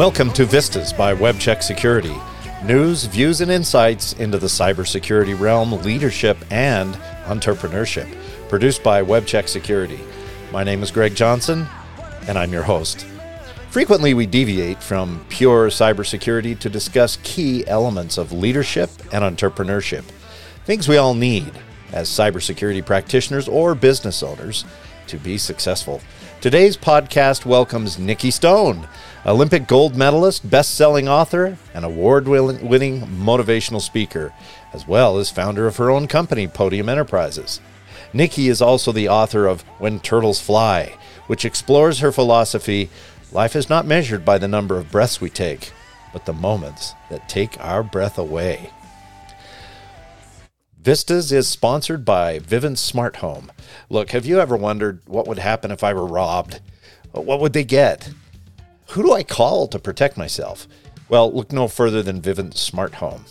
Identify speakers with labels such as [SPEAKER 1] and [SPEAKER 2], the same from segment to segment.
[SPEAKER 1] Welcome to Vistas by WebCheck Security. News, views, and insights into the cybersecurity realm, leadership, and entrepreneurship. Produced by WebCheck Security. My name is Greg Johnson, and I'm your host. Frequently, we deviate from pure cybersecurity to discuss key elements of leadership and entrepreneurship, things we all need as cybersecurity practitioners or business owners to be successful. Today's podcast welcomes Nikki Stone, Olympic gold medalist, best selling author, and award winning motivational speaker, as well as founder of her own company, Podium Enterprises. Nikki is also the author of When Turtles Fly, which explores her philosophy life is not measured by the number of breaths we take, but the moments that take our breath away. Vistas is sponsored by Vivint Smart Home. Look, have you ever wondered what would happen if I were robbed? What would they get? Who do I call to protect myself? Well, look no further than Vivint Smart Home.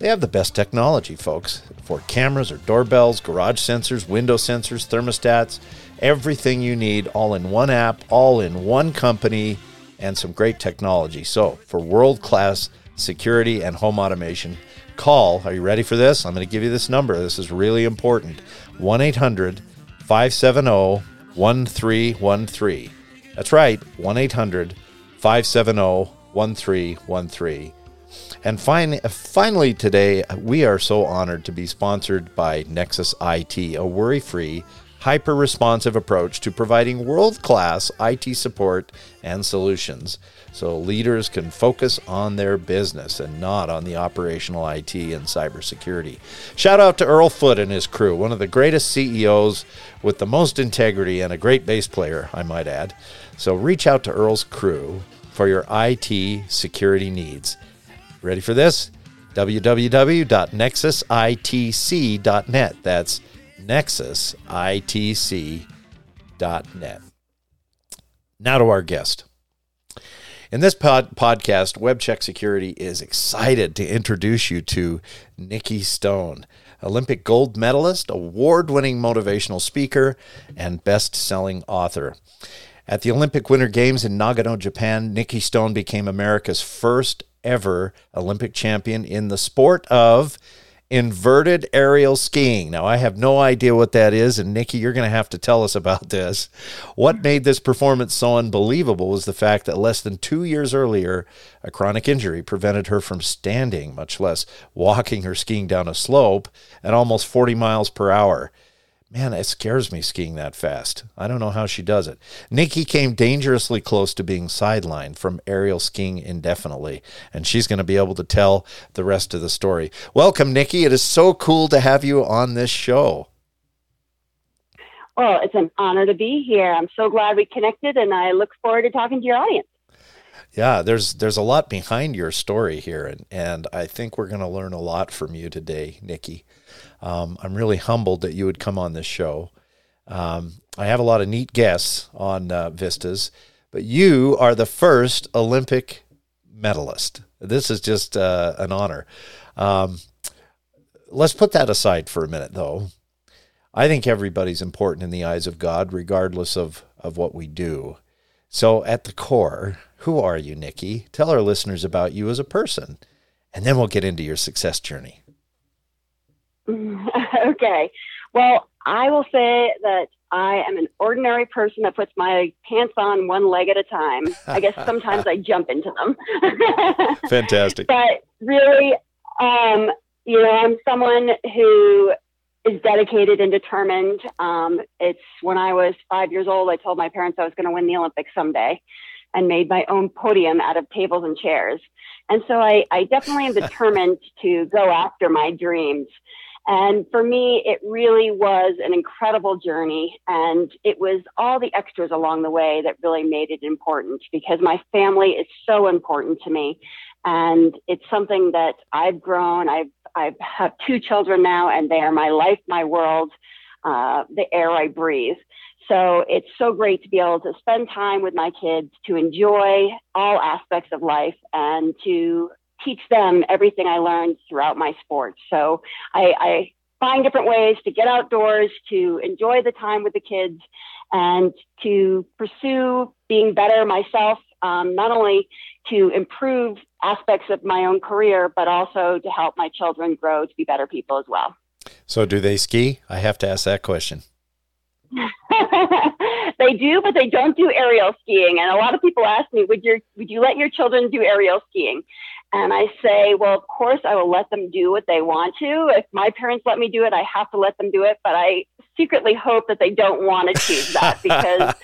[SPEAKER 1] They have the best technology, folks, for cameras or doorbells, garage sensors, window sensors, thermostats, everything you need all in one app, all in one company, and some great technology. So, for world class security and home automation, call. Are you ready for this? I'm going to give you this number. This is really important 1 800 570 1313. That's right, 1 800 570 1313. And fin- uh, finally, today, uh, we are so honored to be sponsored by Nexus IT, a worry free hyper responsive approach to providing world class IT support and solutions so leaders can focus on their business and not on the operational IT and cybersecurity. Shout out to Earl Foote and his crew, one of the greatest CEOs with the most integrity and a great bass player, I might add. So reach out to Earl's crew for your IT security needs. Ready for this? www.nexusitc.net. That's nexusitc.net. Now to our guest. In this pod- podcast, WebCheck Security is excited to introduce you to Nikki Stone, Olympic gold medalist, award winning motivational speaker, and best selling author. At the Olympic Winter Games in Nagano, Japan, Nikki Stone became America's first ever Olympic champion in the sport of inverted aerial skiing. Now, I have no idea what that is, and Nikki, you're going to have to tell us about this. What made this performance so unbelievable was the fact that less than two years earlier, a chronic injury prevented her from standing, much less walking or skiing down a slope at almost 40 miles per hour. Man, it scares me skiing that fast. I don't know how she does it. Nikki came dangerously close to being sidelined from aerial skiing indefinitely, and she's going to be able to tell the rest of the story. Welcome, Nikki. It is so cool to have you on this show.
[SPEAKER 2] Well, it's an honor to be here. I'm so glad we connected, and I look forward to talking to your audience.
[SPEAKER 1] Yeah, there's there's a lot behind your story here, and and I think we're going to learn a lot from you today, Nikki. Um, I'm really humbled that you would come on this show. Um, I have a lot of neat guests on uh, Vistas, but you are the first Olympic medalist. This is just uh, an honor. Um, let's put that aside for a minute, though. I think everybody's important in the eyes of God, regardless of, of what we do. So, at the core, who are you, Nikki? Tell our listeners about you as a person, and then we'll get into your success journey.
[SPEAKER 2] okay. Well, I will say that I am an ordinary person that puts my pants on one leg at a time. I guess sometimes I jump into them.
[SPEAKER 1] Fantastic.
[SPEAKER 2] But really, um, you know, I'm someone who is dedicated and determined. Um, it's when I was five years old, I told my parents I was going to win the Olympics someday and made my own podium out of tables and chairs. And so I, I definitely am determined to go after my dreams. And for me, it really was an incredible journey. And it was all the extras along the way that really made it important because my family is so important to me. And it's something that I've grown. I've, I have two children now, and they are my life, my world, uh, the air I breathe. So it's so great to be able to spend time with my kids, to enjoy all aspects of life, and to teach them everything I learned throughout my sports. So I, I find different ways to get outdoors, to enjoy the time with the kids, and to pursue being better myself, um, not only to improve aspects of my own career, but also to help my children grow to be better people as well.
[SPEAKER 1] So, do they ski? I have to ask that question.
[SPEAKER 2] they do, but they don't do aerial skiing. And a lot of people ask me, "Would your would you let your children do aerial skiing?" And I say, "Well, of course, I will let them do what they want to. If my parents let me do it, I have to let them do it. But I secretly hope that they don't want to choose that because."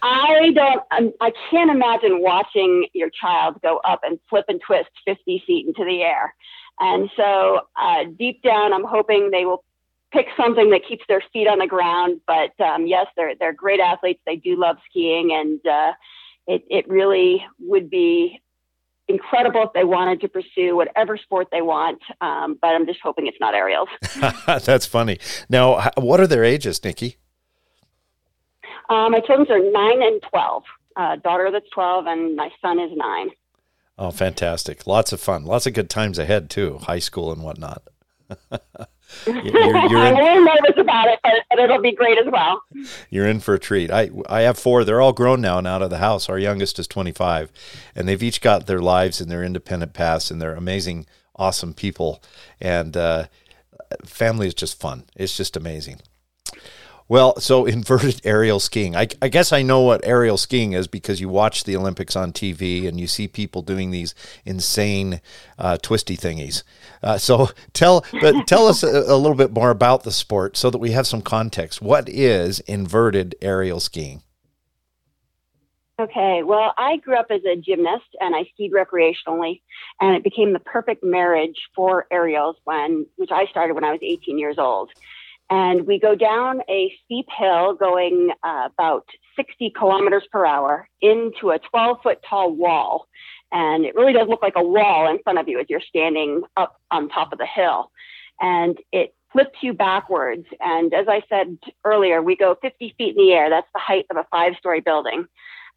[SPEAKER 2] I don't, um, I can't imagine watching your child go up and flip and twist 50 feet into the air. And so, uh, deep down, I'm hoping they will pick something that keeps their feet on the ground. But um, yes, they're they're great athletes. They do love skiing, and uh, it it really would be incredible if they wanted to pursue whatever sport they want. Um, but I'm just hoping it's not aerials.
[SPEAKER 1] That's funny. Now, what are their ages, Nikki?
[SPEAKER 2] Uh, my children are nine and twelve. Uh, daughter that's twelve, and my son is nine.
[SPEAKER 1] Oh, fantastic! Lots of fun, lots of good times ahead too, high school and whatnot.
[SPEAKER 2] You're, you're I'm a little nervous about it, but, but, it'll be great as well.
[SPEAKER 1] You're in for a treat. I I have four. They're all grown now and out of the house. Our youngest is 25, and they've each got their lives and their independent paths, and they're amazing, awesome people. And uh, family is just fun. It's just amazing. Well, so inverted aerial skiing. I, I, guess I know what aerial skiing is because you watch the Olympics on TV and you see people doing these insane uh, twisty thingies. Uh, so tell, but tell us a, a, little bit more about the sport so that we have some context. What is inverted aerial skiing?
[SPEAKER 2] Okay, well, I grew up as a gymnast and I skied recreationally, and it became the perfect marriage for aerials when, which I started when I was 18 years old. And we go down a steep hill going uh, about 60 kilometers per hour into a 12 foot tall wall. And it really does look like a wall in front of you as you're standing up on top of the hill. And it flips you backwards. And as I said earlier, we go 50 feet in the air. That's the height of a five story building.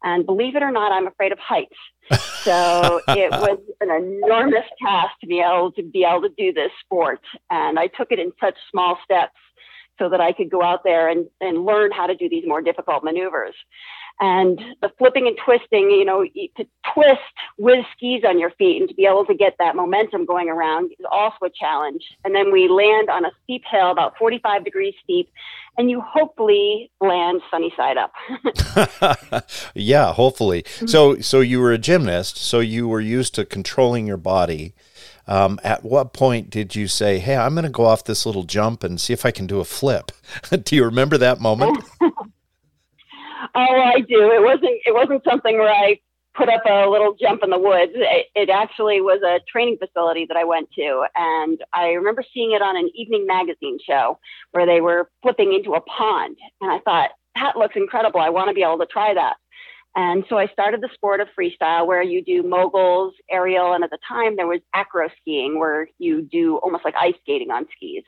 [SPEAKER 2] And believe it or not, I'm afraid of heights. So it was an enormous task to be able to be able to do this sport. And I took it in such small steps so that I could go out there and, and learn how to do these more difficult maneuvers. And the flipping and twisting, you know, to twist with skis on your feet and to be able to get that momentum going around is also a challenge. And then we land on a steep hill, about 45 degrees steep, and you hopefully land sunny side up.
[SPEAKER 1] yeah, hopefully. So, so you were a gymnast, so you were used to controlling your body um, at what point did you say, "Hey, I'm going to go off this little jump and see if I can do a flip"? do you remember that moment?
[SPEAKER 2] oh, I do. It wasn't. It wasn't something where I put up a little jump in the woods. It, it, actually was a training facility that I went to. And I remember seeing it on an evening magazine show where they were flipping into a pond. And I thought, that looks incredible. I want to be able to try that. And so I started the sport of freestyle where you do moguls, aerial, and at the time there was acro skiing where you do almost like ice skating on skis.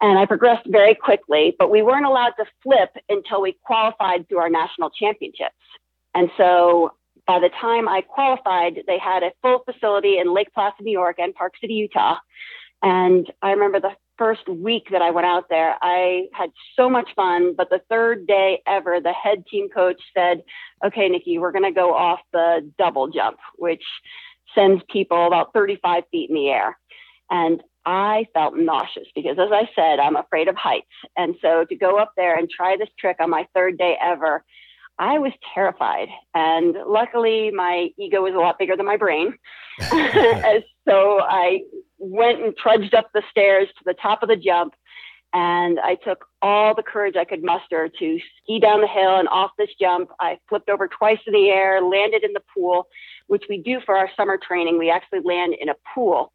[SPEAKER 2] And I progressed very quickly, but we weren't allowed to flip until we qualified through our national championships. And so by the time I qualified, they had a full facility in Lake Placid, New York and Park City, Utah. And I remember the first week that I went out there, I had so much fun. But the third day ever, the head team coach said, Okay, Nikki, we're going to go off the double jump, which sends people about 35 feet in the air. And I felt nauseous because, as I said, I'm afraid of heights. And so to go up there and try this trick on my third day ever, I was terrified. And luckily, my ego was a lot bigger than my brain. so I went and trudged up the stairs to the top of the jump. And I took all the courage I could muster to ski down the hill and off this jump. I flipped over twice in the air, landed in the pool, which we do for our summer training. We actually land in a pool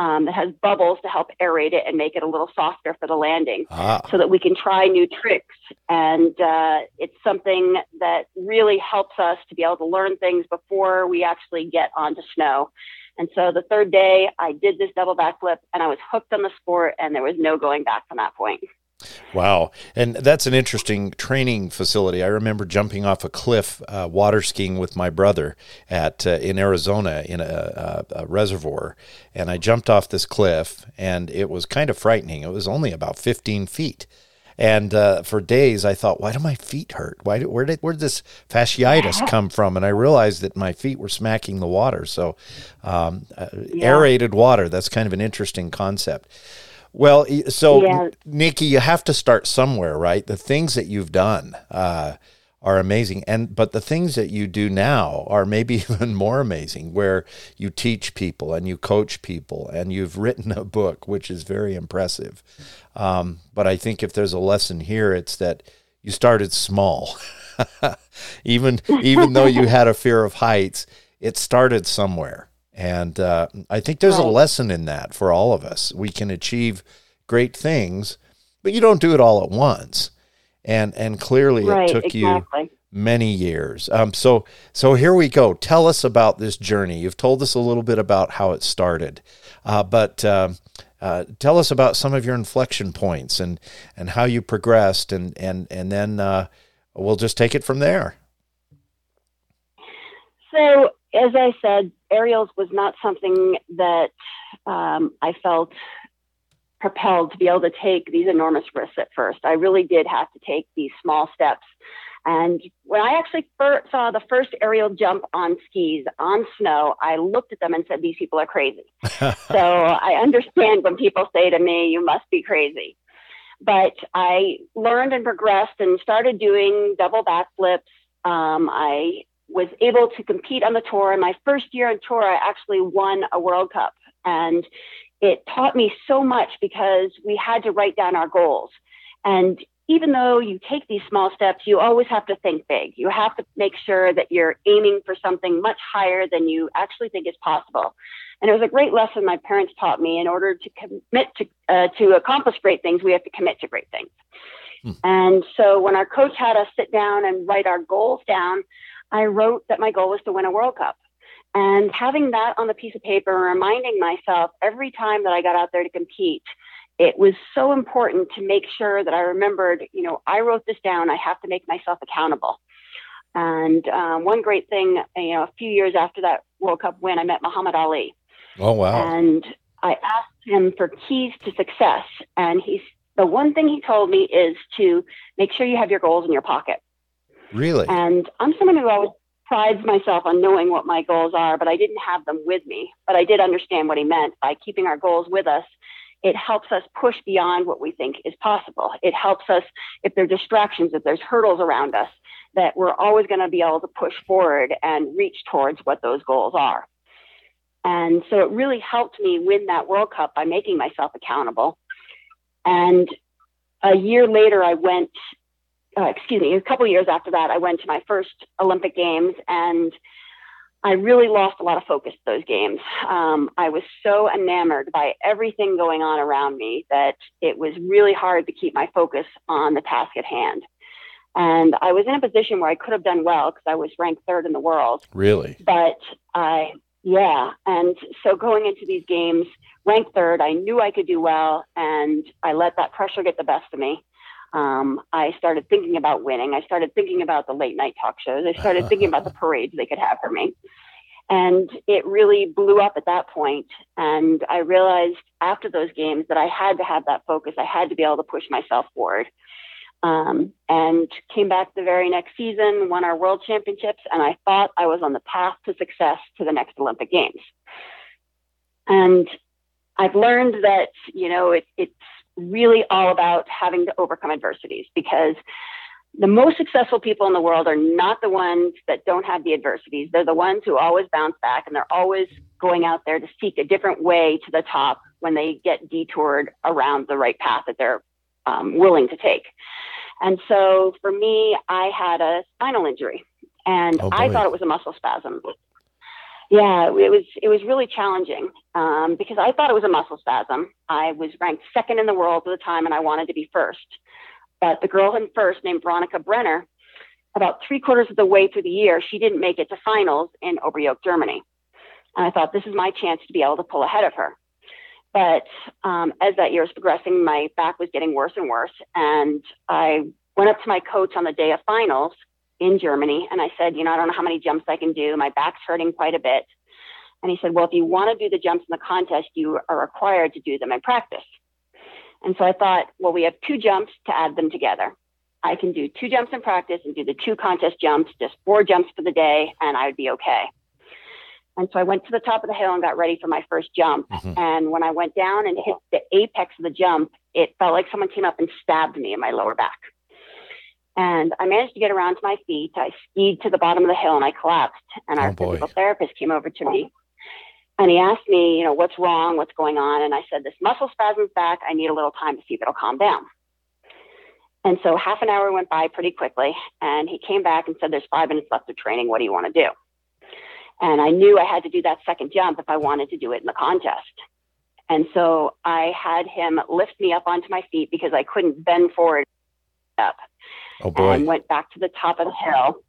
[SPEAKER 2] um, that has bubbles to help aerate it and make it a little softer for the landing ah. so that we can try new tricks. And uh, it's something that really helps us to be able to learn things before we actually get onto snow. And so the third day, I did this double backflip and I was hooked on the sport, and there was no going back from that point.
[SPEAKER 1] Wow. And that's an interesting training facility. I remember jumping off a cliff, uh, water skiing with my brother at uh, in Arizona in a, a, a, reservoir. And I jumped off this cliff, and it was kind of frightening. It was only about 15 feet. And uh, for days, I thought, why do my feet hurt? Why? Do, where did where did this fasciitis come from? And I realized that my feet were smacking the water. So, um, uh, yeah. aerated water. That's kind of an interesting concept. Well, so yeah. Nikki, you have to start somewhere, right? The things that you've done. Uh, are amazing. And but the things that you do now are maybe even more amazing where you teach people and you coach people and you've written a book which is very impressive. Um, but i think if there's a lesson here it's that you started small. Even even though you had a fear of heights it started somewhere. And uh, i think there's right. a lesson in that for all of us. We can achieve great things but you don't do it all at once and and clearly right, it took exactly. you many years. Um, so so here we go. Tell us about this journey. You've told us a little bit about how it started, uh, but uh, uh, tell us about some of your inflection points and and how you progressed, and and and then uh, we'll just take it from there.
[SPEAKER 2] So as I said, aerials was not something that um, I felt propelled to be able to take these enormous risks at first. I really did have to take these small steps. And when I actually first saw the first aerial jump on skis on snow, I looked at them and said, These people are crazy. so I understand when people say to me, You must be crazy. But I learned and progressed and started doing double backflips. Um, I was able to compete on the tour. In my first year on tour, I actually won a World Cup. And it taught me so much because we had to write down our goals. And even though you take these small steps, you always have to think big. You have to make sure that you're aiming for something much higher than you actually think is possible. And it was a great lesson my parents taught me. In order to commit to uh, to accomplish great things, we have to commit to great things. Hmm. And so when our coach had us sit down and write our goals down, I wrote that my goal was to win a World Cup. And having that on the piece of paper, reminding myself every time that I got out there to compete, it was so important to make sure that I remembered, you know, I wrote this down. I have to make myself accountable. And um, one great thing, you know, a few years after that World Cup win, I met Muhammad Ali.
[SPEAKER 1] Oh, wow.
[SPEAKER 2] And I asked him for keys to success. And he's the one thing he told me is to make sure you have your goals in your pocket.
[SPEAKER 1] Really?
[SPEAKER 2] And I'm someone who always prides myself on knowing what my goals are, but I didn't have them with me. But I did understand what he meant by keeping our goals with us. It helps us push beyond what we think is possible. It helps us, if there are distractions, if there's hurdles around us, that we're always going to be able to push forward and reach towards what those goals are. And so it really helped me win that World Cup by making myself accountable. And a year later, I went uh, excuse me, a couple years after that, I went to my first Olympic Games and I really lost a lot of focus those games. Um, I was so enamored by everything going on around me that it was really hard to keep my focus on the task at hand. And I was in a position where I could have done well because I was ranked third in the world.
[SPEAKER 1] Really?
[SPEAKER 2] But I, yeah. And so going into these games, ranked third, I knew I could do well. And I let that pressure get the best of me um, I started thinking about winning. I started thinking about the late night talk shows. I started thinking about the parades they could have for me. And it really blew up at that point. And I realized after those games that I had to have that focus. I had to be able to push myself forward. Um, and came back the very next season, won our world championships, and I thought I was on the path to success to the next Olympic Games. And I've learned that, you know, it, it's really all about having to overcome adversities because the most successful people in the world are not the ones that don't have the adversities. They're the ones who always bounce back and they're always going out there to seek a different way to the top when they get detoured around the right path that they're um, willing to take. And so for me, I had a spinal injury and oh I thought it was a muscle spasm yeah, it was it was really challenging um, because I thought it was a muscle spasm. I was ranked second in the world at the time, and I wanted to be first. But the girl in first, named Veronica Brenner, about three quarters of the way through the year, she didn't make it to finals in Oberjoch, Germany. And I thought this is my chance to be able to pull ahead of her. But um, as that year was progressing, my back was getting worse and worse, and I went up to my coach on the day of finals in Germany. And I said, you know, I don't know how many jumps I can do. My back's hurting quite a bit. And he said, well, if you want to do the jumps in the contest, you are required to do them in practice. And so I thought, well, we have two jumps to add them together. I can do two jumps in practice and do the two contest jumps, just four jumps for the day, and I would be okay. And so I went to the top of the hill and got ready for my first jump. Mm-hmm. And when I went down and hit the apex of the jump, it felt like someone came up and stabbed me in my lower back. And I managed to get around to my feet. I skied to the bottom of the hill and I collapsed. And oh, our oh physical therapist came over to me and he asked me, you know, what's wrong? What's going on? And I said, this muscle spasm's back. I need a little time to see if it'll calm down. And so half an hour went by pretty quickly. And he came back and said, there's five minutes left of training. What do you want to do? And I knew I had to do that second jump if I wanted to do it in the contest. And so I had him lift me up onto my feet because I couldn't bend forward up.
[SPEAKER 1] Oh um, boy.
[SPEAKER 2] And went back to the top of the hill.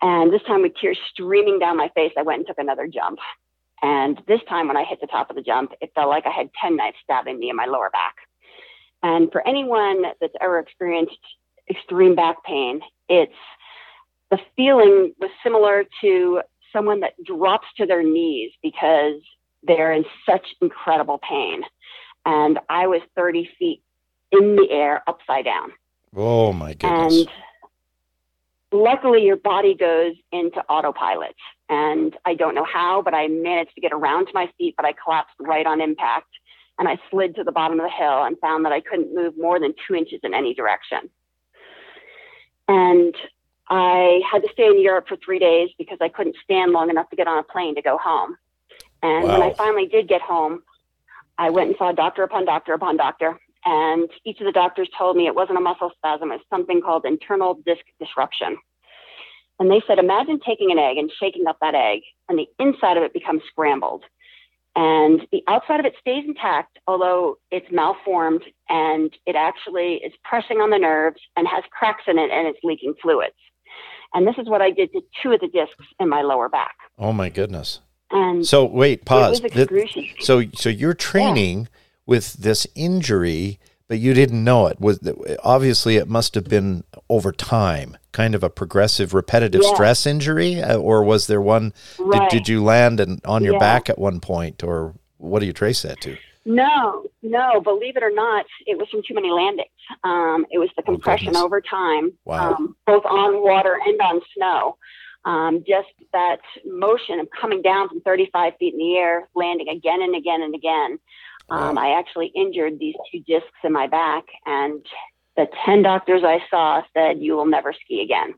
[SPEAKER 2] And this time with tears streaming down my face, I went and took another jump. And this time when I hit the top of the jump, it felt like I had 10 knives stabbing me in my lower back. And for anyone that's ever experienced extreme back pain, it's the feeling was similar to someone that drops to their knees because they're in such incredible pain. And I was 30 feet in the air upside down.
[SPEAKER 1] Oh my goodness.
[SPEAKER 2] And luckily, your body goes into autopilot. And I don't know how, but I managed to get around to my feet, but I collapsed right on impact. And I slid to the bottom of the hill and found that I couldn't move more than two inches in any direction. And I had to stay in Europe for three days because I couldn't stand long enough to get on a plane to go home. And wow. when I finally did get home, I went and saw doctor upon doctor upon doctor. And each of the doctors told me it wasn't a muscle spasm, it was something called internal disc disruption. And they said, imagine taking an egg and shaking up that egg, and the inside of it becomes scrambled. And the outside of it stays intact, although it's malformed and it actually is pressing on the nerves and has cracks in it and it's leaking fluids. And this is what I did to two of the discs in my lower back.
[SPEAKER 1] Oh my goodness. And so wait, pause. so so you're training yeah. With this injury, but you didn't know it. Was obviously it must have been over time, kind of a progressive, repetitive yeah. stress injury, uh, or was there one? Right. Did, did you land and on your yeah. back at one point, or what do you trace that to?
[SPEAKER 2] No, no. Believe it or not, it was from too many landings. Um, it was the oh, compression oh, over time,
[SPEAKER 1] wow.
[SPEAKER 2] um, both on water and on snow. Um, just that motion of coming down from 35 feet in the air, landing again and again and again. Um. I actually injured these two discs in my back, and the 10 doctors I saw said, You will never ski again.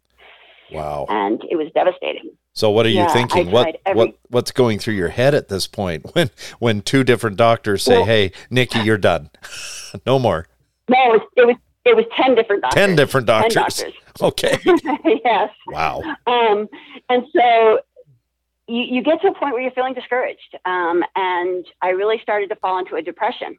[SPEAKER 1] Wow.
[SPEAKER 2] And it was devastating.
[SPEAKER 1] So what are you thinking? What every, what what's going through your head at this point when when two different doctors say, well, "Hey, Nikki, you're done. no more."
[SPEAKER 2] No, it was, it was it was 10 different doctors.
[SPEAKER 1] 10 different doctors. 10 doctors. Okay.
[SPEAKER 2] yes.
[SPEAKER 1] Wow.
[SPEAKER 2] Um and so you, you get to a point where you're feeling discouraged. Um, and I really started to fall into a depression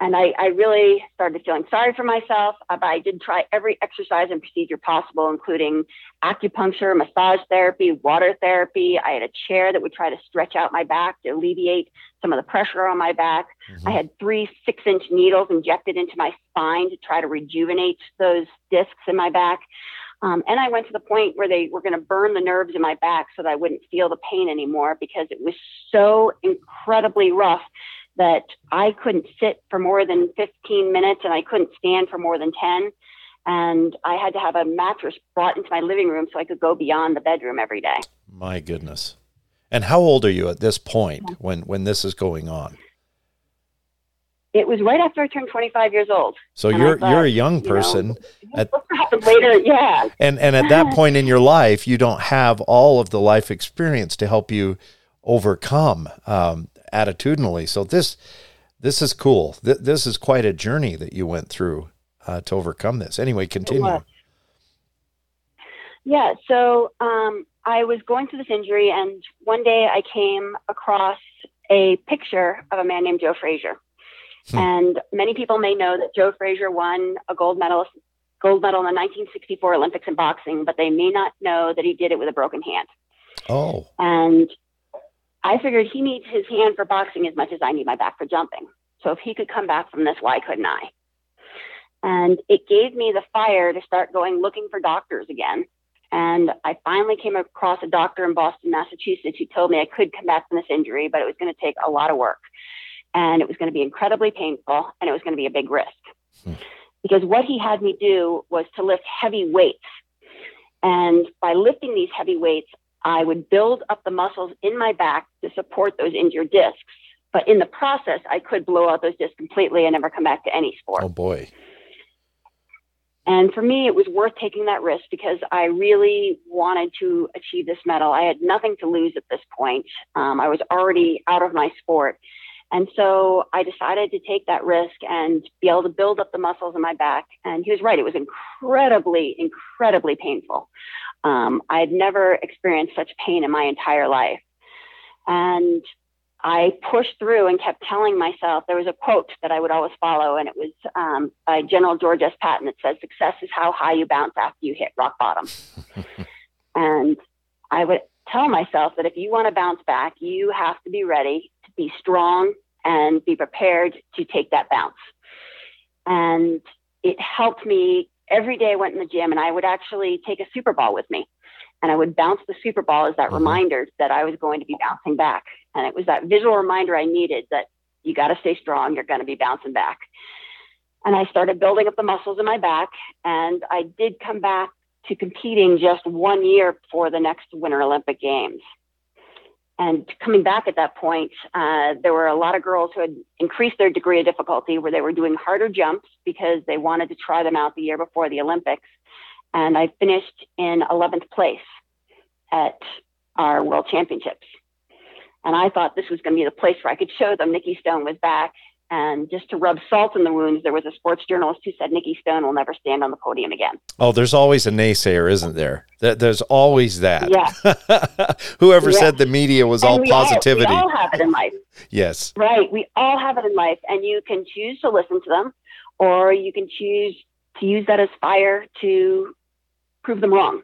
[SPEAKER 2] and I, I, really started feeling sorry for myself. But I did try every exercise and procedure possible, including acupuncture, massage therapy, water therapy. I had a chair that would try to stretch out my back to alleviate some of the pressure on my back. Mm-hmm. I had three six inch needles injected into my spine to try to rejuvenate those discs in my back. Um, and I went to the point where they were going to burn the nerves in my back so that I wouldn't feel the pain anymore because it was so incredibly rough that I couldn't sit for more than 15 minutes and I couldn't stand for more than 10. And I had to have a mattress brought into my living room so I could go beyond the bedroom every day.
[SPEAKER 1] My goodness. And how old are you at this point when, when this is going on?
[SPEAKER 2] It was right after I turned 25 years old.
[SPEAKER 1] So you're thought, you're a young person.
[SPEAKER 2] You know, at, later, yeah.
[SPEAKER 1] And and at that point in your life, you don't have all of the life experience to help you overcome um, attitudinally. So this this is cool. Th- this is quite a journey that you went through uh, to overcome this. Anyway, continue.
[SPEAKER 2] Yeah. So um, I was going through this injury, and one day I came across a picture of a man named Joe Frazier. Hmm. And many people may know that Joe Frazier won a gold medal gold medal in the 1964 Olympics in boxing, but they may not know that he did it with a broken hand.
[SPEAKER 1] Oh.
[SPEAKER 2] And I figured he needs his hand for boxing as much as I need my back for jumping. So if he could come back from this, why couldn't I? And it gave me the fire to start going looking for doctors again. And I finally came across a doctor in Boston, Massachusetts, who told me I could come back from this injury, but it was going to take a lot of work. And it was going to be incredibly painful and it was going to be a big risk. Hmm. Because what he had me do was to lift heavy weights. And by lifting these heavy weights, I would build up the muscles in my back to support those injured discs. But in the process, I could blow out those discs completely and never come back to any sport.
[SPEAKER 1] Oh boy.
[SPEAKER 2] And for me, it was worth taking that risk because I really wanted to achieve this medal. I had nothing to lose at this point. Um, I was already out of my sport. And so I decided to take that risk and be able to build up the muscles in my back. And he was right. It was incredibly, incredibly painful. Um, I had never experienced such pain in my entire life. And I pushed through and kept telling myself there was a quote that I would always follow, and it was um, by General George S. Patton. It says, "Success is how high you bounce after you hit rock bottom." and I would tell myself that if you want to bounce back, you have to be ready be strong and be prepared to take that bounce. And it helped me every day. I went in the gym, and I would actually take a super ball with me and I would bounce the super ball as that mm-hmm. reminder that I was going to be bouncing back. And it was that visual reminder I needed that you got to stay strong, you're going to be bouncing back. And I started building up the muscles in my back, and I did come back to competing just one year before the next Winter Olympic Games. And coming back at that point, uh, there were a lot of girls who had increased their degree of difficulty where they were doing harder jumps because they wanted to try them out the year before the Olympics and I finished in 11th place at our World Championships. And I thought this was going to be the place where I could show them Nikki Stone was back. And just to rub salt in the wounds, there was a sports journalist who said Nikki Stone will never stand on the podium again.
[SPEAKER 1] Oh, there's always a naysayer, isn't there? There's always that.
[SPEAKER 2] Yeah.
[SPEAKER 1] Whoever yeah. said the media was and all positivity.
[SPEAKER 2] All, we all have it in life.
[SPEAKER 1] yes.
[SPEAKER 2] Right. We all have it in life. And you can choose to listen to them, or you can choose to use that as fire to prove them wrong.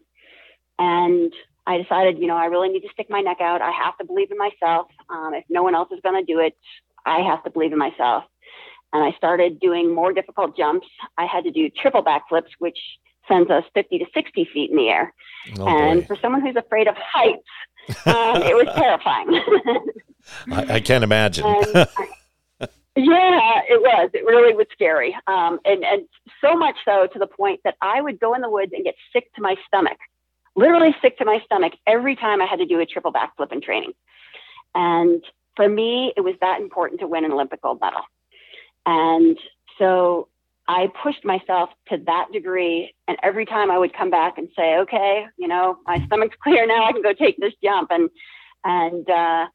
[SPEAKER 2] And I decided, you know, I really need to stick my neck out. I have to believe in myself. Um, if no one else is going to do it, I have to believe in myself. And I started doing more difficult jumps. I had to do triple backflips, which sends us 50 to 60 feet in the air. Oh, and boy. for someone who's afraid of heights, um, it was terrifying.
[SPEAKER 1] I, I, can't imagine.
[SPEAKER 2] Yeah, it was. It really was scary. Um, and, and so much so to the point that I would go in the woods and get sick to my stomach, literally sick to my stomach every time I had to do a triple backflip in training. And for me, it was that important to win an Olympic gold medal. And so I pushed myself to that degree. And every time I would come back and say, okay, you know, my stomach's clear now, I can go take this jump. And, and, uh,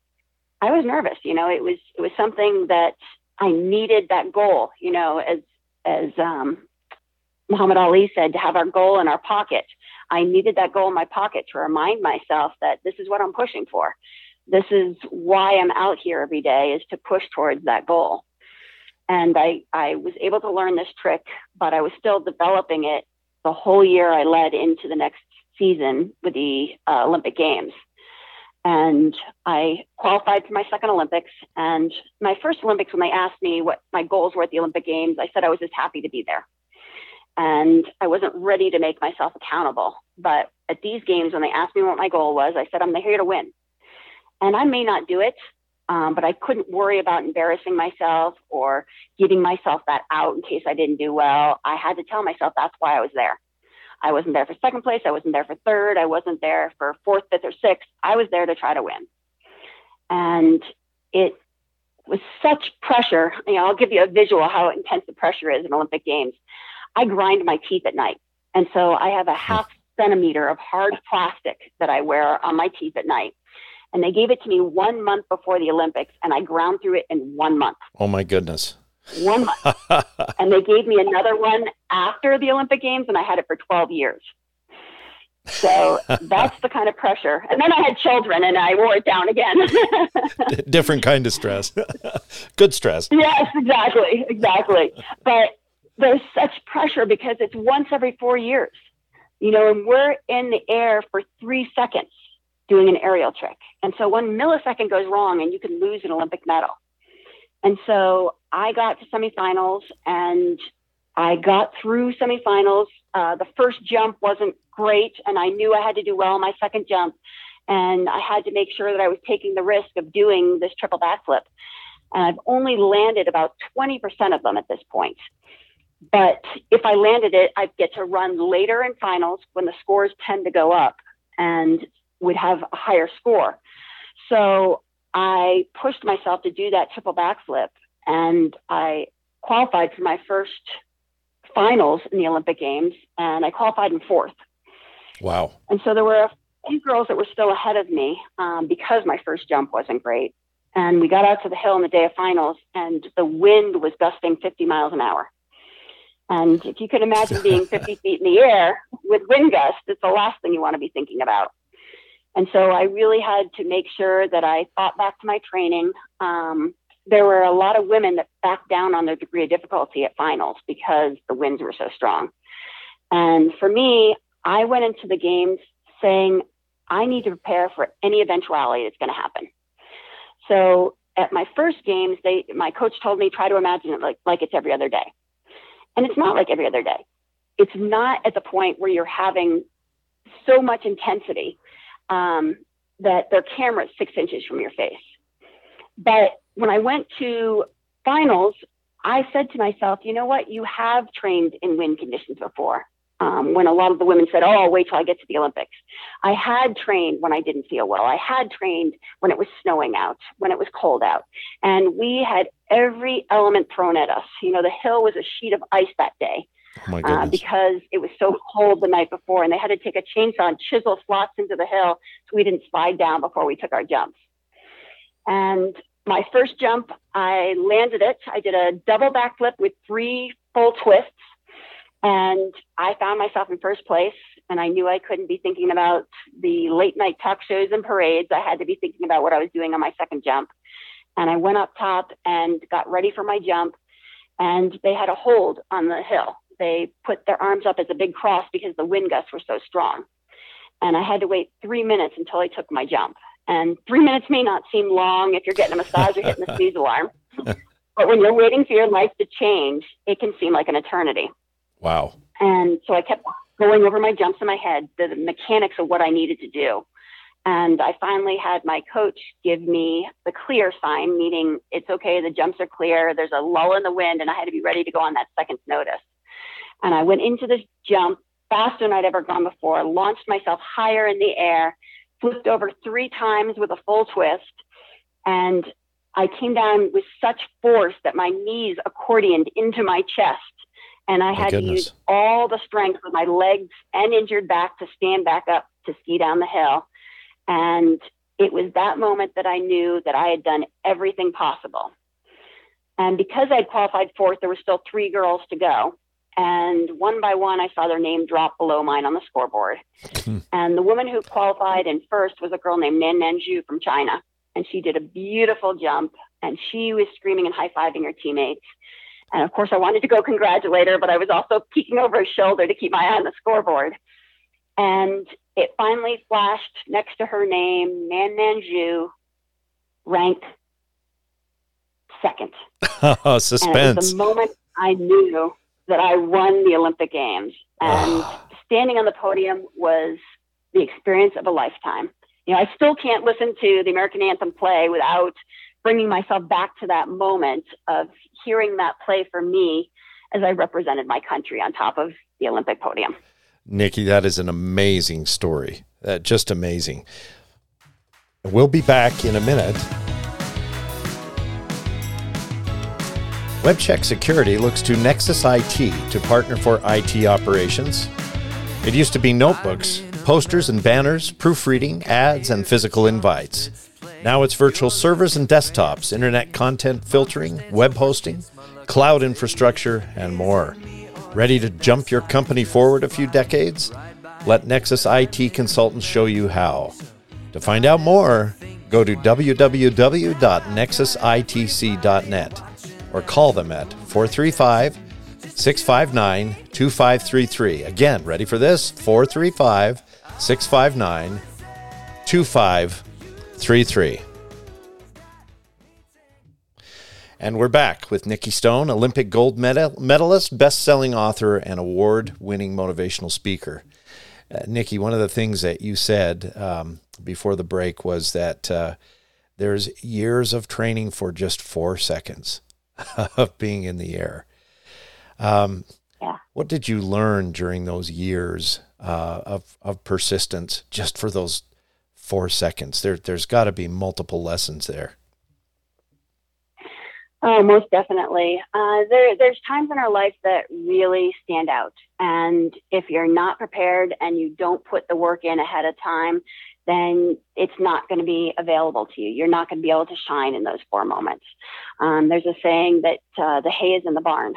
[SPEAKER 2] I was nervous, you know, it was, it was something that I needed that goal, you know, as as um, Muhammad Ali said, to have our goal in our pocket. I needed that goal in my pocket to remind myself that this is what I'm pushing for. This is why I'm out here every day is to push towards that goal. And I, I was able to learn this trick, but I was still developing it the whole year I led into the next season with the uh, Olympic Games and I qualified for my second Olympics. And my first Olympics, when they asked me what my goals were at the Olympic Games, I said I was just happy to be there. And I wasn't ready to make myself accountable. But at these games, when they asked me what my goal was, I said, I'm here to win. And I may not do it, um, but I couldn't worry about embarrassing myself or giving myself that out in case I didn't do well. I had to tell myself that's why I was there. I wasn't there for second place. I wasn't there for third. I wasn't there for fourth, fifth, or sixth. I was there to try to win. And it was such pressure. You know, I'll give you a visual how intense the pressure is in Olympic Games. I grind my teeth at night. And so I have a hmm. half centimeter of hard plastic that I wear on my teeth at night. And they gave it to me one month before the Olympics, and I ground through it in one month.
[SPEAKER 1] Oh, my goodness
[SPEAKER 2] one month. and they gave me another one after the Olympic Games, and I had it for 12 years. So that's the kind of pressure. And then I had children and I wore it down again.
[SPEAKER 1] Different kind of stress. Good stress.
[SPEAKER 2] Yes, exactly. Exactly. But there's such pressure because it's once every four years, you know, and we're in the air for three seconds doing an aerial trick. And so one millisecond goes wrong and you can lose an Olympic medal. And so I got to semifinals and I got through semifinals. Uh, the first jump wasn't great, and I knew I had to do well my second jump. And I had to make sure that I was taking the risk of doing this triple backflip. And I've only landed about 20% of them at this point. But if I landed it, I'd get to run later in finals when the scores tend to go up and would have a higher score. So I pushed myself to do that triple backflip and I qualified for my first finals in the Olympic Games and I qualified in fourth.
[SPEAKER 1] Wow.
[SPEAKER 2] And so there were a few girls that were still ahead of me um, because my first jump wasn't great. And we got out to the hill on the day of finals and the wind was gusting 50 miles an hour. And if you can imagine being 50 feet in the air with wind gusts, it's the last thing you want to be thinking about. And so I really had to make sure that I thought back to my training. Um, there were a lot of women that backed down on their degree of difficulty at finals because the winds were so strong. And for me, I went into the games saying, I need to prepare for any eventuality that's going to happen. So at my first games, they, my coach told me, try to imagine it like, like it's every other day. And it's not like every other day. It's not at the point where you're having so much intensity um, that their camera is six inches from your face. But when I went to finals, I said to myself, you know what? You have trained in wind conditions before. Um, when a lot of the women said, Oh, I'll wait till I get to the Olympics. I had trained when I didn't feel well. I had trained when it was snowing out, when it was cold out. And we had every element thrown at us. You know, the hill was a sheet of ice that day.
[SPEAKER 1] Oh
[SPEAKER 2] uh, because it was so cold the night before, and they had to take a chainsaw and chisel slots into the hill so we didn't slide down before we took our jumps. And my first jump, I landed it. I did a double backflip with three full twists and I found myself in first place, and I knew I couldn't be thinking about the late night talk shows and parades. I had to be thinking about what I was doing on my second jump. And I went up top and got ready for my jump, and they had a hold on the hill. They put their arms up as a big cross because the wind gusts were so strong. And I had to wait three minutes until I took my jump. And three minutes may not seem long if you're getting a massage or hitting the sneeze alarm. But when you're waiting for your life to change, it can seem like an eternity.
[SPEAKER 1] Wow.
[SPEAKER 2] And so I kept going over my jumps in my head, the mechanics of what I needed to do. And I finally had my coach give me the clear sign, meaning it's okay, the jumps are clear, there's a lull in the wind, and I had to be ready to go on that second notice. And I went into this jump faster than I'd ever gone before, launched myself higher in the air, flipped over three times with a full twist, and I came down with such force that my knees accordioned into my chest and I had goodness. to use all the strength of my legs and injured back to stand back up to ski down the hill. And it was that moment that I knew that I had done everything possible. And because I'd qualified fourth, there were still three girls to go. And one by one, I saw their name drop below mine on the scoreboard. Hmm. and the woman who qualified in first was a girl named Nannan Xu from China. And she did a beautiful jump and she was screaming and high fiving her teammates. And of course, I wanted to go congratulate her, but I was also peeking over her shoulder to keep my eye on the scoreboard. And it finally flashed next to her name, Nannan Xu, ranked second.
[SPEAKER 1] oh, suspense.
[SPEAKER 2] the moment I knew that I won the Olympic Games. And standing on the podium was the experience of a lifetime. You know, I still can't listen to the American anthem play without bringing myself back to that moment of hearing that play for me as I represented my country on top of the Olympic podium.
[SPEAKER 1] Nikki, that is an amazing story. Uh, just amazing. We'll be back in a minute. WebCheck Security looks to Nexus IT to partner for IT operations. It used to be notebooks, posters and banners, proofreading, ads, and physical invites. Now it's virtual servers and desktops, internet content filtering, web hosting, cloud infrastructure, and more. Ready to jump your company forward a few decades? Let Nexus IT consultants show you how. To find out more, go to www.nexusitc.net or call them at 435 659 2533. Again, ready for this? 435 659 2533. 3 3. And we're back with Nikki Stone, Olympic gold medal- medalist, best selling author, and award winning motivational speaker. Uh, Nikki, one of the things that you said um, before the break was that uh, there's years of training for just four seconds of being in the air. Um, yeah. What did you learn during those years uh, of, of persistence just for those four seconds? There, there's got to be multiple lessons there.
[SPEAKER 2] Oh, most definitely. Uh, there, there's times in our life that really stand out. And if you're not prepared and you don't put the work in ahead of time, then it's not going to be available to you. You're not going to be able to shine in those four moments. Um, there's a saying that uh, the hay is in the barn,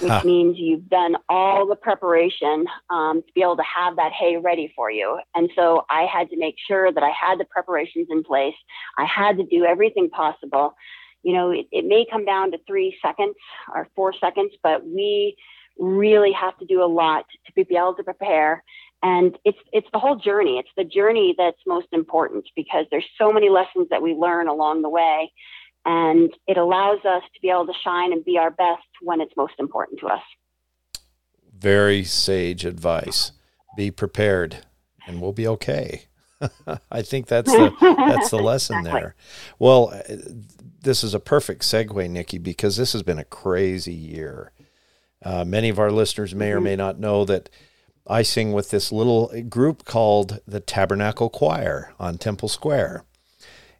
[SPEAKER 2] which huh. means you've done all the preparation um, to be able to have that hay ready for you. And so I had to make sure that I had the preparations in place. I had to do everything possible. You know, it, it may come down to three seconds or four seconds, but we really have to do a lot to be able to prepare and it's it's the whole journey. It's the journey that's most important because there's so many lessons that we learn along the way. And it allows us to be able to shine and be our best when it's most important to us.
[SPEAKER 1] Very sage advice. Be prepared and we'll be okay. I think that's the that's the lesson exactly. there. Well this is a perfect segue nikki because this has been a crazy year. Uh, many of our listeners may or mm-hmm. may not know that I sing with this little group called the Tabernacle Choir on Temple Square.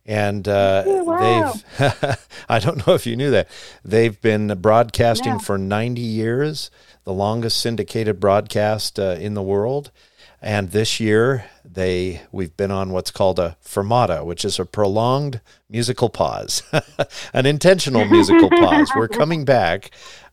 [SPEAKER 1] And uh, oh, wow. they've, I don't know if you knew that, they've been broadcasting yeah. for 90 years, the longest syndicated broadcast uh, in the world. And this year, they we've been on what's called a fermata, which is a prolonged musical pause, an intentional musical pause. We're coming back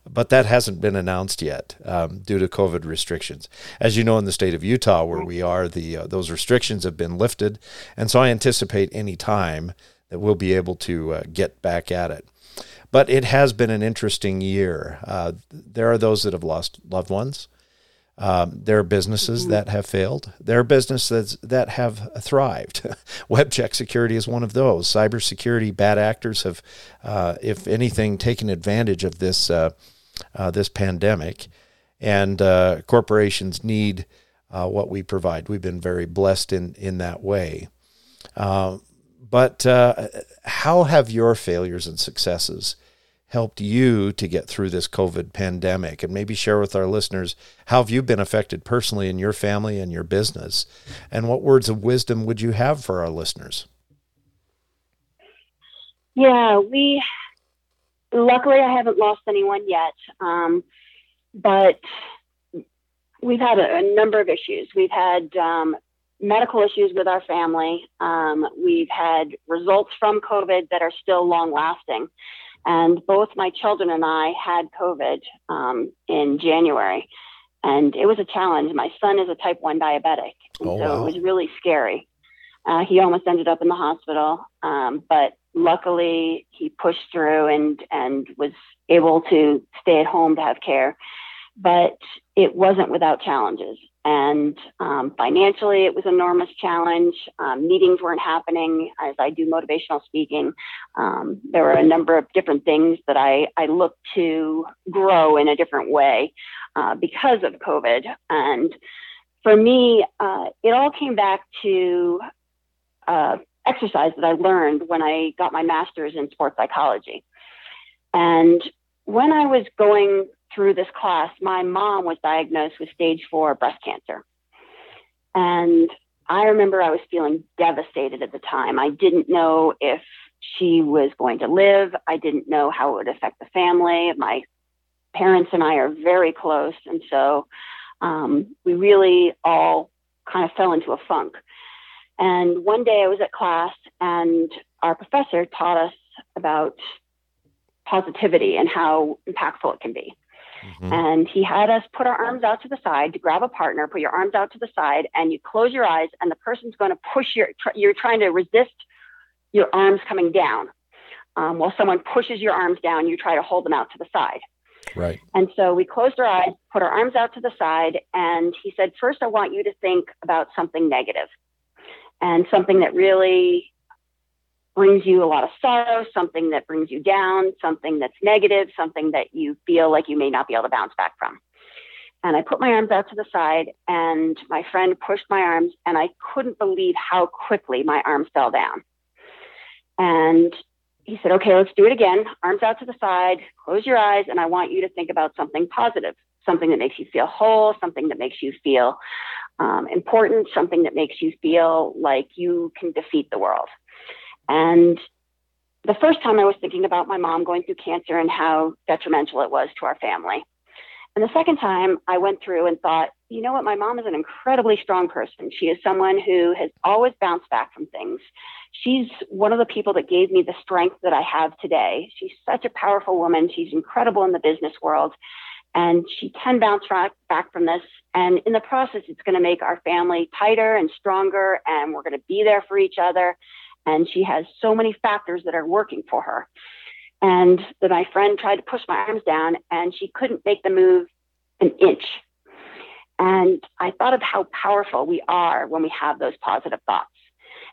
[SPEAKER 1] but that hasn't been announced yet um, due to COVID restrictions. As you know, in the state of Utah, where we are, the uh, those restrictions have been lifted, and so I anticipate any time that we'll be able to uh, get back at it. But it has been an interesting year. Uh, there are those that have lost loved ones. Um, there are businesses mm-hmm. that have failed. There are businesses that have thrived. WebCheck Security is one of those. Cybersecurity bad actors have, uh, if anything, taken advantage of this uh, uh, this pandemic, and uh, corporations need uh, what we provide. We've been very blessed in in that way. Uh, but uh, how have your failures and successes helped you to get through this COVID pandemic? And maybe share with our listeners how have you been affected personally in your family and your business, and what words of wisdom would you have for our listeners?
[SPEAKER 2] Yeah, we luckily, I haven't lost anyone yet. Um, but we've had a, a, number of issues. We've had um, medical issues with our family. Um, we've had results from COVID that are still long lasting. And both my children and I had COVID um, in January. And it was a challenge. My son is a type 1 diabetic. Oh, so wow. it was really scary. Uh, he almost ended up in the hospital. Um, but luckily he pushed through and and was able to stay at home to have care but it wasn't without challenges and um, financially it was an enormous challenge. Um, meetings weren't happening as i do motivational speaking. Um, there were a number of different things that i, I looked to grow in a different way uh, because of covid. And for me uh, it all came back to uh, exercise that I learned when I got my master's in sports psychology. And when I was going through this class, my mom was diagnosed with stage four breast cancer. And I remember I was feeling devastated at the time. I didn't know if she was going to live. I didn't know how it would affect the family. My parents and I are very close. And so um, we really all kind of fell into a funk. And one day I was at class and our professor taught us about positivity and how impactful it can be. Mm-hmm. And he had us put our arms out to the side to grab a partner, put your arms out to the side, and you close your eyes, and the person's going to push your, you're trying to resist your arms coming down. Um, while someone pushes your arms down, you try to hold them out to the side.
[SPEAKER 1] Right.
[SPEAKER 2] And so we closed our eyes, put our arms out to the side, and he said, First, I want you to think about something negative and something that really brings you a lot of sorrow, something that brings you down, something that's negative, something that you feel like you may not be able to bounce back from. And I put my arms out to the side, and my friend pushed my arms, and I couldn't believe how quickly my arms fell down. And he said, okay, let's do it again. Arms out to the side, close your eyes, and I want you to think about something positive, something that makes you feel whole, something that makes you feel um, important, something that makes you feel like you can defeat the world. And the first time I was thinking about my mom going through cancer and how detrimental it was to our family. And the second time I went through and thought, you know what, my mom is an incredibly strong person. She is someone who has always bounced back from things. She's one of the people that gave me the strength that I have today. She's such a powerful woman. She's incredible in the business world. And she can bounce back from this. And in the process, it's going to make our family tighter and stronger. And we're going to be there for each other. And she has so many factors that are working for her. And that my friend tried to push my arms down and she couldn't make the move an inch. And I thought of how powerful we are when we have those positive thoughts.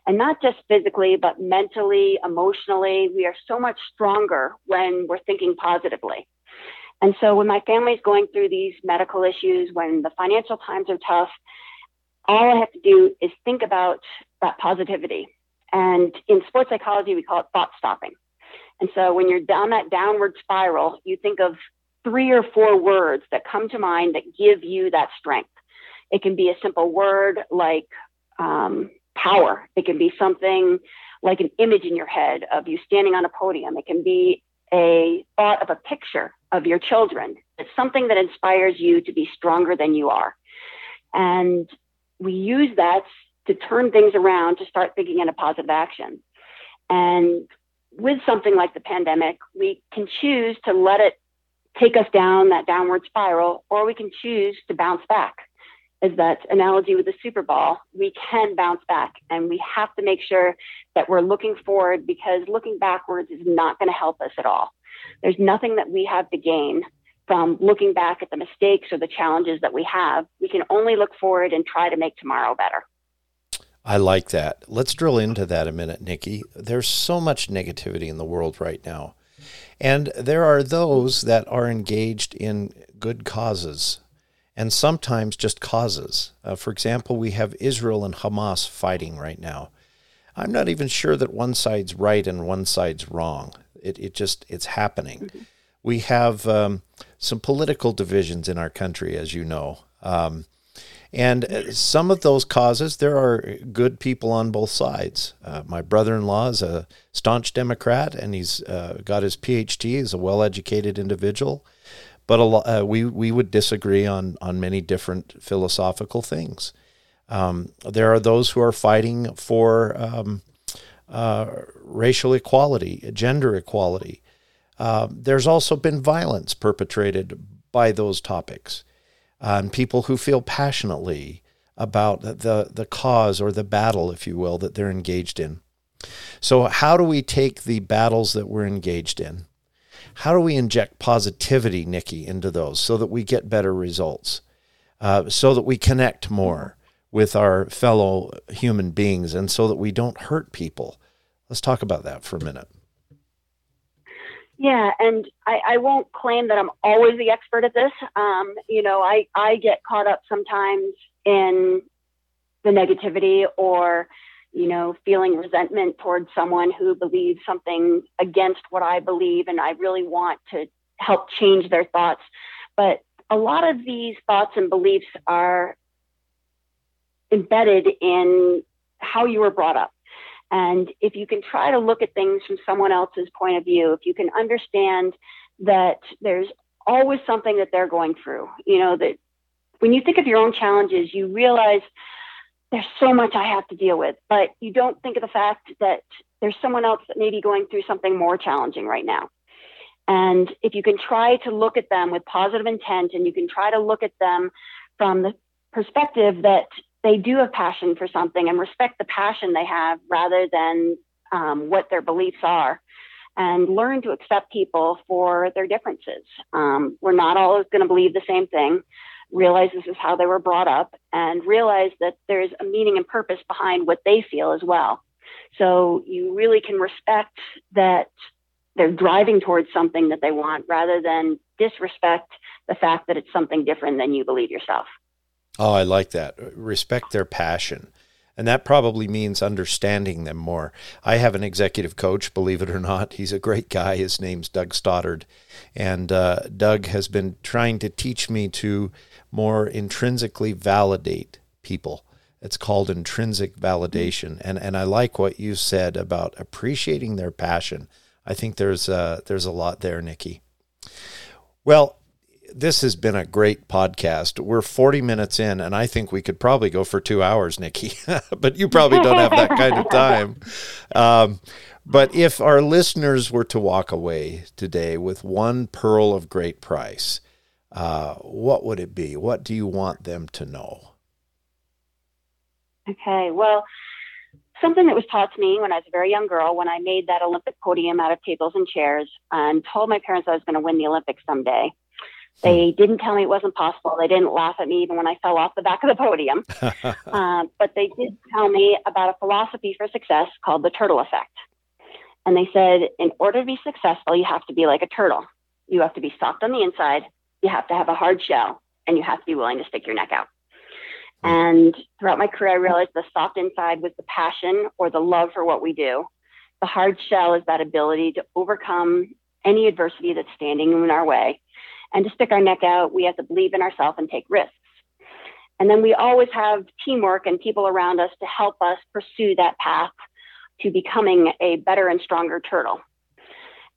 [SPEAKER 2] And not just physically, but mentally, emotionally. We are so much stronger when we're thinking positively. And so when my family's going through these medical issues, when the financial times are tough, all I have to do is think about that positivity. And in sports psychology, we call it thought stopping. And so when you're down that downward spiral, you think of three or four words that come to mind that give you that strength. It can be a simple word like um, power. It can be something like an image in your head of you standing on a podium. It can be a thought of a picture of your children. It's something that inspires you to be stronger than you are. And we use that to turn things around to start thinking in a positive action. And with something like the pandemic, we can choose to let it take us down that downward spiral, or we can choose to bounce back. Is that analogy with the Super Bowl? We can bounce back, and we have to make sure that we're looking forward because looking backwards is not going to help us at all. There's nothing that we have to gain from looking back at the mistakes or the challenges that we have. We can only look forward and try to make tomorrow better.
[SPEAKER 1] I like that. Let's drill into that a minute, Nikki. There's so much negativity in the world right now. And there are those that are engaged in good causes and sometimes just causes. Uh, for example, we have Israel and Hamas fighting right now. I'm not even sure that one side's right and one side's wrong. It, it just, it's happening. We have um, some political divisions in our country, as you know. Um, and uh, some of those causes, there are good people on both sides. Uh, my brother in law is a staunch Democrat and he's uh, got his PhD, he's a well educated individual. But a lot, uh, we, we would disagree on, on many different philosophical things. Um, there are those who are fighting for um, uh, racial equality, gender equality. Uh, there's also been violence perpetrated by those topics and people who feel passionately about the, the cause or the battle, if you will, that they're engaged in. So, how do we take the battles that we're engaged in? How do we inject positivity, Nikki, into those so that we get better results, uh, so that we connect more with our fellow human beings, and so that we don't hurt people? Let's talk about that for a minute.
[SPEAKER 2] Yeah, and I, I won't claim that I'm always the expert at this. Um, you know, I, I get caught up sometimes in the negativity or, you know, feeling resentment towards someone who believes something against what I believe, and I really want to help change their thoughts. But a lot of these thoughts and beliefs are embedded in how you were brought up. And if you can try to look at things from someone else's point of view, if you can understand that there's always something that they're going through, you know, that when you think of your own challenges, you realize there's so much I have to deal with, but you don't think of the fact that there's someone else that may be going through something more challenging right now. And if you can try to look at them with positive intent and you can try to look at them from the perspective that they do have passion for something and respect the passion they have rather than um, what their beliefs are and learn to accept people for their differences. Um, we're not always going to believe the same thing. Realize this is how they were brought up and realize that there's a meaning and purpose behind what they feel as well. So you really can respect that they're driving towards something that they want rather than disrespect the fact that it's something different than you believe yourself.
[SPEAKER 1] Oh, I like that. Respect their passion. And that probably means understanding them more. I have an executive coach, believe it or not. He's a great guy. His name's Doug Stoddard. And uh, Doug has been trying to teach me to more intrinsically validate people. It's called intrinsic validation. And, and I like what you said about appreciating their passion. I think there's, uh, there's a lot there, Nikki. Well, this has been a great podcast. We're 40 minutes in, and I think we could probably go for two hours, Nikki, but you probably don't have that kind of time. Um, but if our listeners were to walk away today with one pearl of great price, uh, what would it be? What do you want them to know?
[SPEAKER 2] Okay, well, something that was taught to me when I was a very young girl, when I made that Olympic podium out of tables and chairs and told my parents I was going to win the Olympics someday they didn't tell me it wasn't possible. They didn't laugh at me even when I fell off the back of the podium. uh, but they did tell me about a philosophy for success called the turtle effect. And they said, in order to be successful, you have to be like a turtle. You have to be soft on the inside, you have to have a hard shell, and you have to be willing to stick your neck out. Hmm. And throughout my career, I realized the soft inside was the passion or the love for what we do. The hard shell is that ability to overcome any adversity that's standing in our way and to stick our neck out, we have to believe in ourselves and take risks. And then we always have teamwork and people around us to help us pursue that path to becoming a better and stronger turtle.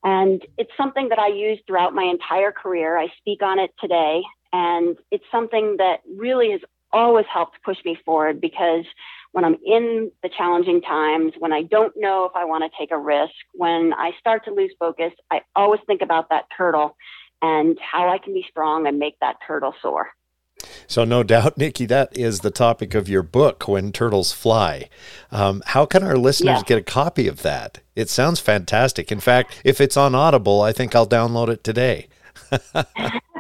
[SPEAKER 2] And it's something that I use throughout my entire career. I speak on it today, and it's something that really has always helped push me forward because when I'm in the challenging times, when I don't know if I want to take a risk, when I start to lose focus, I always think about that turtle and how I can be strong and make that turtle soar.
[SPEAKER 1] So, no doubt, Nikki, that is the topic of your book, When Turtles Fly. Um, how can our listeners get a copy of that? It sounds fantastic. In fact, if it's on Audible, I think I'll download it today.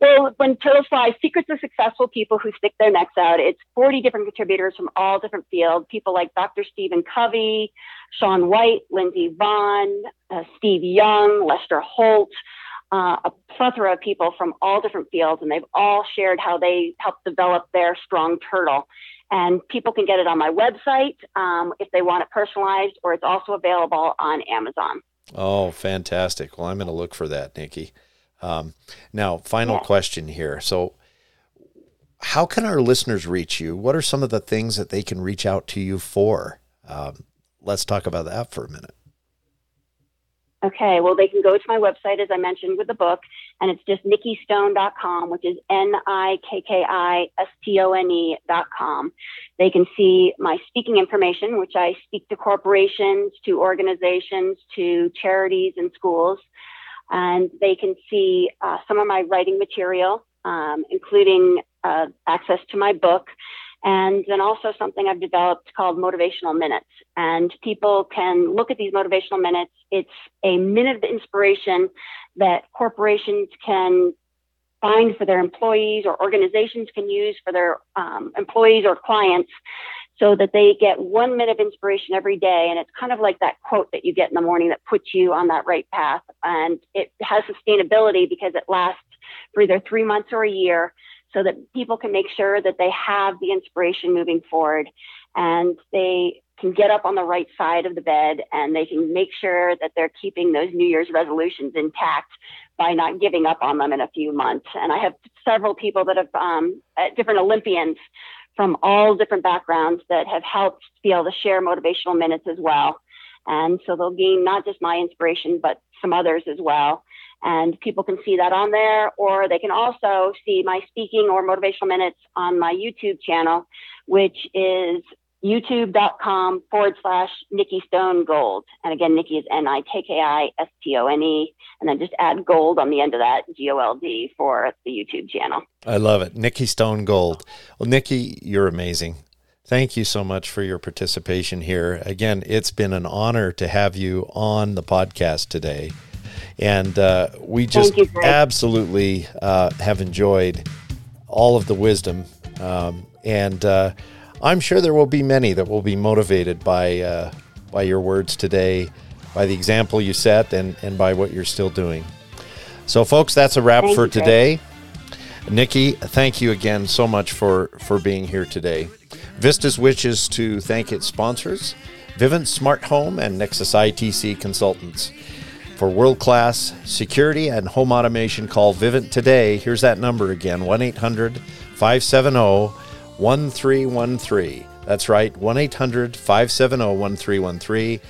[SPEAKER 2] well, when fly, secrets of successful people who stick their necks out. It's 40 different contributors from all different fields. People like Dr. Stephen Covey, Shaun White, Lindsey Vonn, uh, Steve Young, Lester Holt, uh, a plethora of people from all different fields, and they've all shared how they helped develop their strong turtle. And people can get it on my website um, if they want it personalized, or it's also available on Amazon.
[SPEAKER 1] Oh, fantastic. Well, I'm going to look for that, Nikki. Um, now, final yeah. question here. So, how can our listeners reach you? What are some of the things that they can reach out to you for? Um, let's talk about that for a minute.
[SPEAKER 2] Okay, well, they can go to my website, as I mentioned with the book, and it's just nikkistone.com, which is N I K K I S T O N E.com. They can see my speaking information, which I speak to corporations, to organizations, to charities and schools and they can see uh, some of my writing material, um, including uh, access to my book, and then also something I've developed called motivational minutes. And people can look at these motivational minutes. It's a minute of inspiration that corporations can find for their employees or organizations can use for their um, employees or clients so that they get one minute of inspiration every day. And it's kind of like that quote that you get in the morning that puts you on that right path. And it has sustainability because it lasts for either three months or a year so that people can make sure that they have the inspiration moving forward and they can get up on the right side of the bed and they can make sure that they're keeping those New Year's resolutions intact by not giving up on them in a few months. And I have several people that have um, different Olympians from all different backgrounds that have helped be able to share motivational minutes as well. And so they'll gain not just my inspiration, but some others as well. And people can see that on there, or they can also see my speaking or motivational minutes on my YouTube channel, which is youtube.com forward slash Nikki Stone Gold. And again, Nikki is N I K K I S T O N E. And then just add gold on the end of that, G O L D, for the YouTube channel.
[SPEAKER 1] I love it. Nikki Stone Gold. Well, Nikki, you're amazing. Thank you so much for your participation here. Again, it's been an honor to have you on the podcast today. And uh, we just you, absolutely uh, have enjoyed all of the wisdom. Um, and uh, I'm sure there will be many that will be motivated by uh, by your words today, by the example you set, and and by what you're still doing. So, folks, that's a wrap thank for today. Nikki, thank you again so much for for being here today. Vistas wishes to thank its sponsors, Vivint Smart Home and Nexus ITC Consultants. For world class security and home automation, call Vivint today. Here's that number again 1 800 570 1313. That's right, 1 800 570 1313.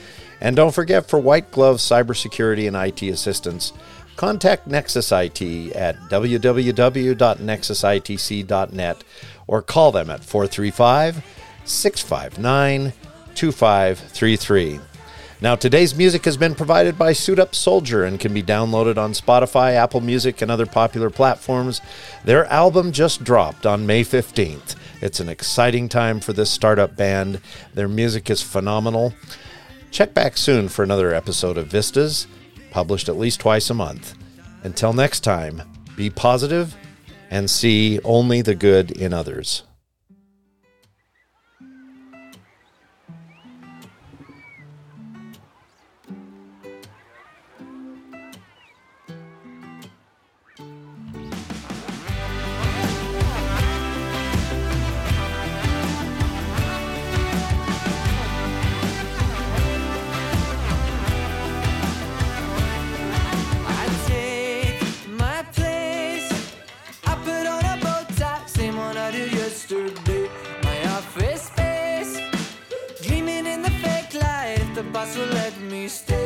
[SPEAKER 1] And don't forget for white glove cybersecurity and IT assistance, contact Nexus IT at www.nexusitc.net or call them at 435 659 2533. Now, today's music has been provided by Suit Up Soldier and can be downloaded on Spotify, Apple Music, and other popular platforms. Their album just dropped on May 15th. It's an exciting time for this startup band. Their music is phenomenal. Check back soon for another episode of Vistas, published at least twice a month. Until next time, be positive and see only the good in others.
[SPEAKER 3] Stay.